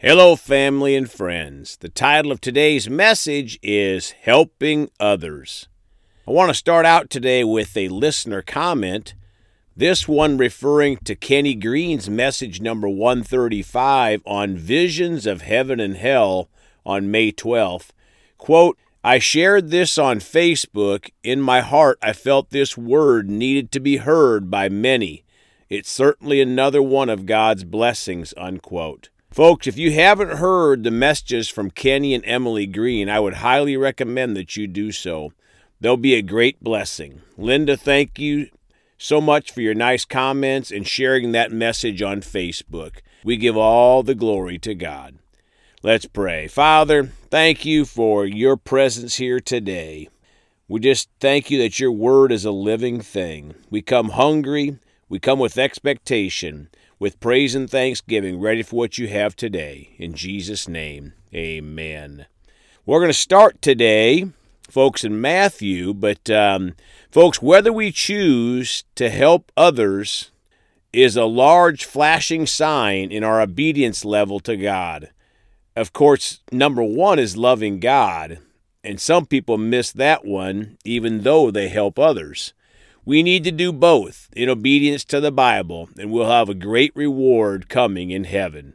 Hello, family and friends. The title of today's message is Helping Others. I want to start out today with a listener comment, this one referring to Kenny Green's message number 135 on visions of heaven and hell on May 12th. Quote, I shared this on Facebook. In my heart, I felt this word needed to be heard by many. It's certainly another one of God's blessings, unquote. Folks, if you haven't heard the messages from Kenny and Emily Green, I would highly recommend that you do so. They'll be a great blessing. Linda, thank you so much for your nice comments and sharing that message on Facebook. We give all the glory to God. Let's pray. Father, thank you for your presence here today. We just thank you that your word is a living thing. We come hungry, we come with expectation with praise and thanksgiving, ready for what you have today. In Jesus' name, amen. We're going to start today, folks, in Matthew, but, um, folks, whether we choose to help others is a large flashing sign in our obedience level to God. Of course, number one is loving God, and some people miss that one even though they help others. We need to do both in obedience to the Bible, and we'll have a great reward coming in heaven.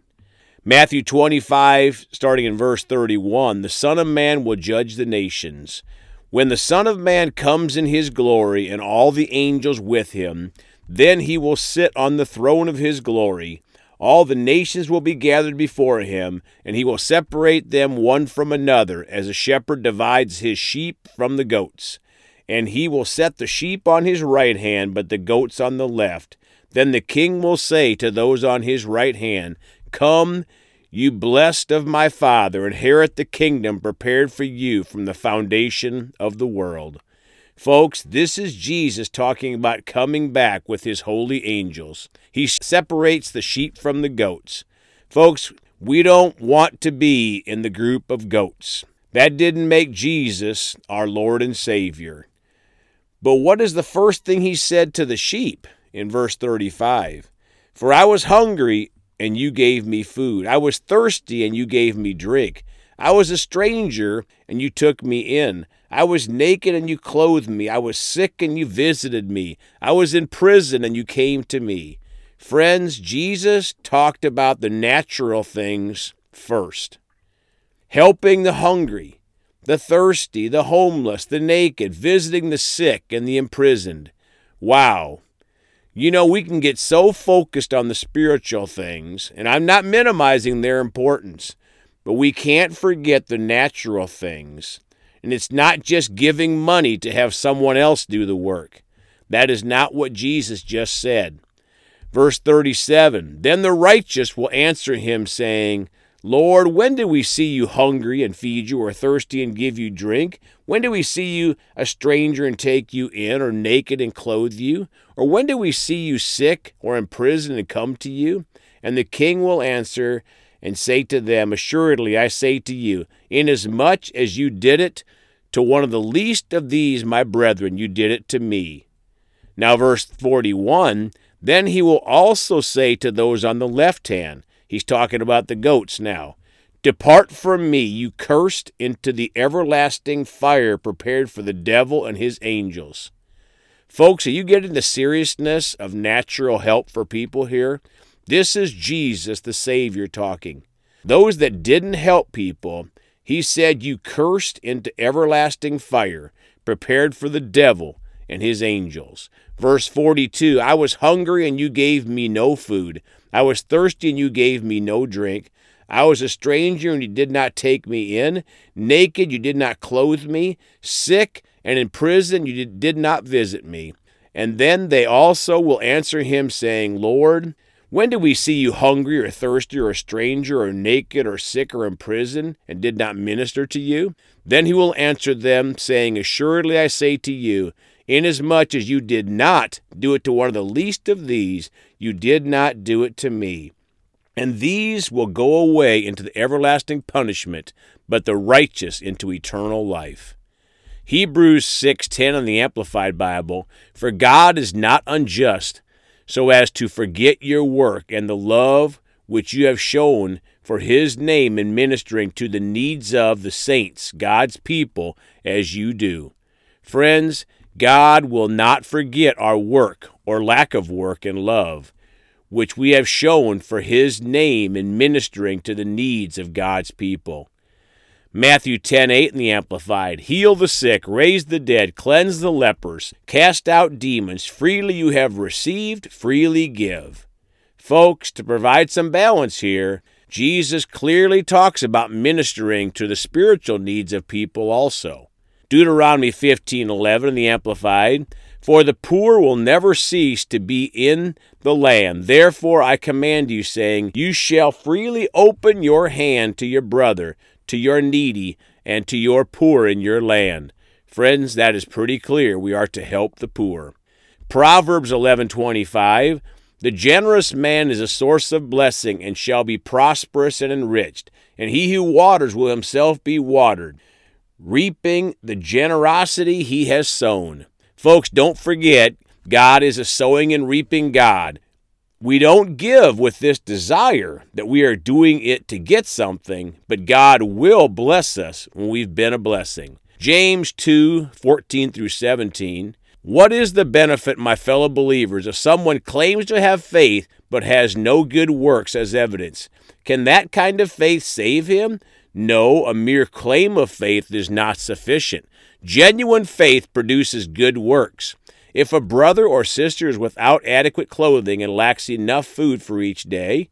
Matthew 25, starting in verse 31 The Son of Man will judge the nations. When the Son of Man comes in his glory and all the angels with him, then he will sit on the throne of his glory. All the nations will be gathered before him, and he will separate them one from another, as a shepherd divides his sheep from the goats and he will set the sheep on his right hand, but the goats on the left. Then the king will say to those on his right hand, Come, you blessed of my Father, inherit the kingdom prepared for you from the foundation of the world. Folks, this is Jesus talking about coming back with his holy angels. He separates the sheep from the goats. Folks, we don't want to be in the group of goats. That didn't make Jesus our Lord and Savior. But what is the first thing he said to the sheep in verse 35? For I was hungry, and you gave me food. I was thirsty, and you gave me drink. I was a stranger, and you took me in. I was naked, and you clothed me. I was sick, and you visited me. I was in prison, and you came to me. Friends, Jesus talked about the natural things first helping the hungry, the thirsty, the homeless, the naked, visiting the sick and the imprisoned. Wow. You know, we can get so focused on the spiritual things, and I'm not minimizing their importance, but we can't forget the natural things. And it's not just giving money to have someone else do the work. That is not what Jesus just said. Verse 37 Then the righteous will answer him, saying, Lord, when did we see you hungry and feed you, or thirsty and give you drink? When did we see you a stranger and take you in, or naked and clothe you? Or when did we see you sick or in prison and come to you? And the king will answer and say to them, Assuredly, I say to you, inasmuch as you did it to one of the least of these, my brethren, you did it to me. Now, verse 41 Then he will also say to those on the left hand, He's talking about the goats now. Depart from me, you cursed, into the everlasting fire prepared for the devil and his angels. Folks, are you getting the seriousness of natural help for people here? This is Jesus, the Savior, talking. Those that didn't help people, he said, You cursed into everlasting fire, prepared for the devil and his angels. Verse 42 I was hungry, and you gave me no food. I was thirsty, and you gave me no drink. I was a stranger, and you did not take me in. Naked, you did not clothe me. Sick and in prison, you did not visit me. And then they also will answer him, saying, Lord, when did we see you hungry or thirsty or a stranger or naked or sick or in prison and did not minister to you? Then he will answer them, saying, Assuredly I say to you, Inasmuch as you did not do it to one of the least of these, you did not do it to me. And these will go away into the everlasting punishment, but the righteous into eternal life. Hebrews 6:10 in the Amplified Bible, for God is not unjust so as to forget your work and the love which you have shown for his name in ministering to the needs of the saints, God's people, as you do. Friends, God will not forget our work or lack of work and love, which we have shown for his name in ministering to the needs of God's people. Matthew 10:8 in the amplified heal the sick raise the dead cleanse the lepers cast out demons. Freely you have received freely give. Folks to provide some balance here Jesus clearly talks about ministering to the spiritual needs of people also Deuteronomy 15:11 in the amplified for the poor will never cease to be in the land therefore I command you saying you shall freely open your hand to your brother to your needy and to your poor in your land. Friends, that is pretty clear. We are to help the poor. Proverbs 11:25 The generous man is a source of blessing and shall be prosperous and enriched, and he who waters will himself be watered, reaping the generosity he has sown. Folks, don't forget, God is a sowing and reaping God. We don't give with this desire that we are doing it to get something, but God will bless us when we've been a blessing. James 2 14 through 17. What is the benefit, my fellow believers, if someone claims to have faith but has no good works as evidence? Can that kind of faith save him? No, a mere claim of faith is not sufficient. Genuine faith produces good works. If a brother or sister is without adequate clothing and lacks enough food for each day,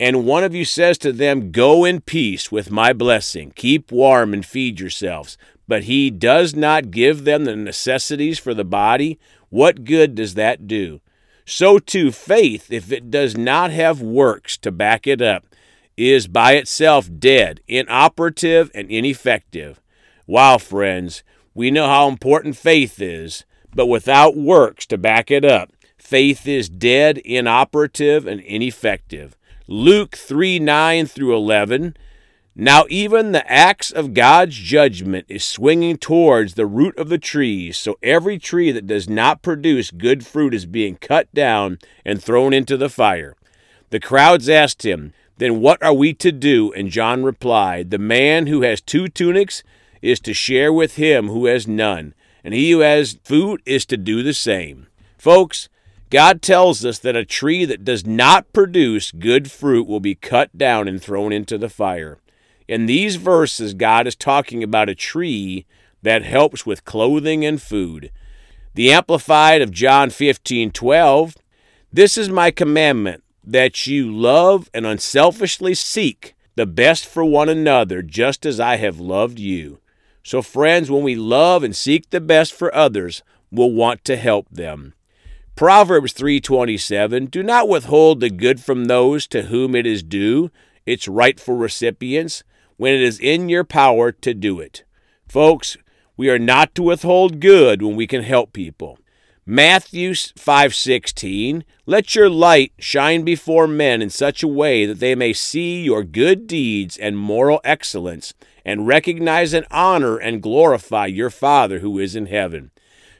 and one of you says to them, Go in peace with my blessing, keep warm and feed yourselves, but he does not give them the necessities for the body, what good does that do? So too, faith, if it does not have works to back it up, is by itself dead, inoperative, and ineffective. Wow, friends, we know how important faith is but without works to back it up, faith is dead, inoperative, and ineffective. Luke 3 9 through 11. Now, even the axe of God's judgment is swinging towards the root of the trees, so every tree that does not produce good fruit is being cut down and thrown into the fire. The crowds asked him, Then what are we to do? And John replied, The man who has two tunics is to share with him who has none and he who has food is to do the same. Folks, God tells us that a tree that does not produce good fruit will be cut down and thrown into the fire. In these verses, God is talking about a tree that helps with clothing and food. The Amplified of John 15 12, This is my commandment, that you love and unselfishly seek the best for one another, just as I have loved you. So, friends, when we love and seek the best for others, we'll want to help them. Proverbs 3:27 Do not withhold the good from those to whom it is due, its rightful recipients, when it is in your power to do it. Folks, we are not to withhold good when we can help people. Matthew 5:16 Let your light shine before men in such a way that they may see your good deeds and moral excellence and recognize and honor and glorify your Father who is in heaven.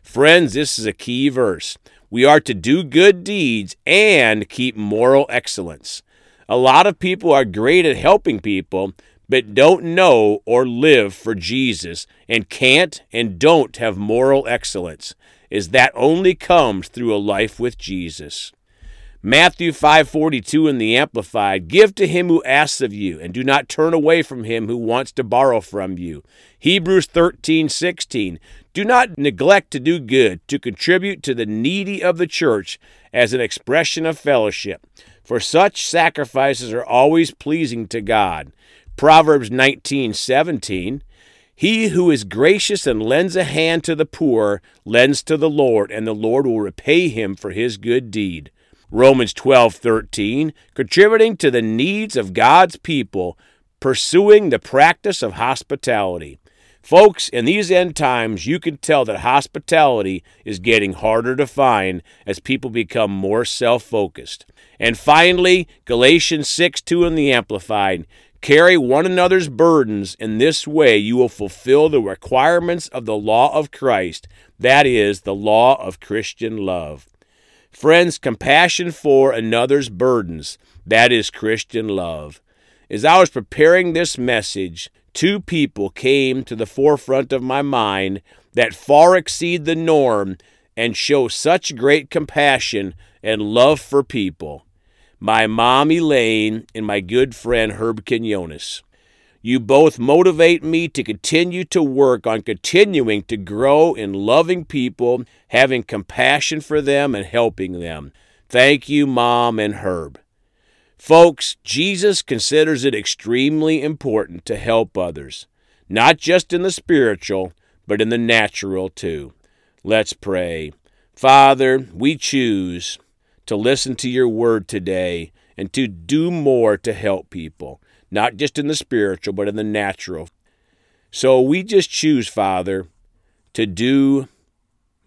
Friends, this is a key verse. We are to do good deeds and keep moral excellence. A lot of people are great at helping people, but don't know or live for Jesus and can't and don't have moral excellence, as that only comes through a life with Jesus. Matthew 5:42 in the amplified give to him who asks of you and do not turn away from him who wants to borrow from you. Hebrews 13:16 do not neglect to do good to contribute to the needy of the church as an expression of fellowship for such sacrifices are always pleasing to God. Proverbs 19:17 he who is gracious and lends a hand to the poor lends to the Lord, and the Lord will repay him for his good deed. Romans 12:13, contributing to the needs of God's people, pursuing the practice of hospitality. Folks, in these end times, you can tell that hospitality is getting harder to find as people become more self focused. And finally, Galatians 6 2 in the Amplified carry one another's burdens. In this way, you will fulfill the requirements of the law of Christ, that is, the law of Christian love. Friends, compassion for another's burdens, that is Christian love. As I was preparing this message, two people came to the forefront of my mind that far exceed the norm and show such great compassion and love for people. My mom Elaine and my good friend Herb Quinones. You both motivate me to continue to work on continuing to grow in loving people, having compassion for them, and helping them. Thank you, Mom and Herb. Folks, Jesus considers it extremely important to help others, not just in the spiritual, but in the natural too. Let's pray. Father, we choose to listen to your word today and to do more to help people not just in the spiritual, but in the natural. So we just choose, Father, to do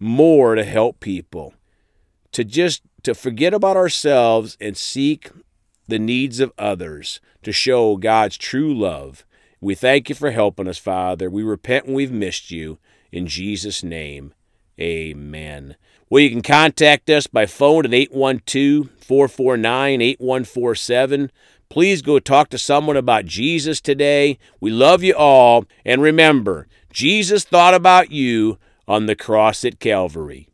more to help people, to just to forget about ourselves and seek the needs of others, to show God's true love. We thank you for helping us, Father. We repent when we've missed you. In Jesus' name, amen. Well, you can contact us by phone at 812 449 8147 Please go talk to someone about Jesus today. We love you all. And remember, Jesus thought about you on the cross at Calvary.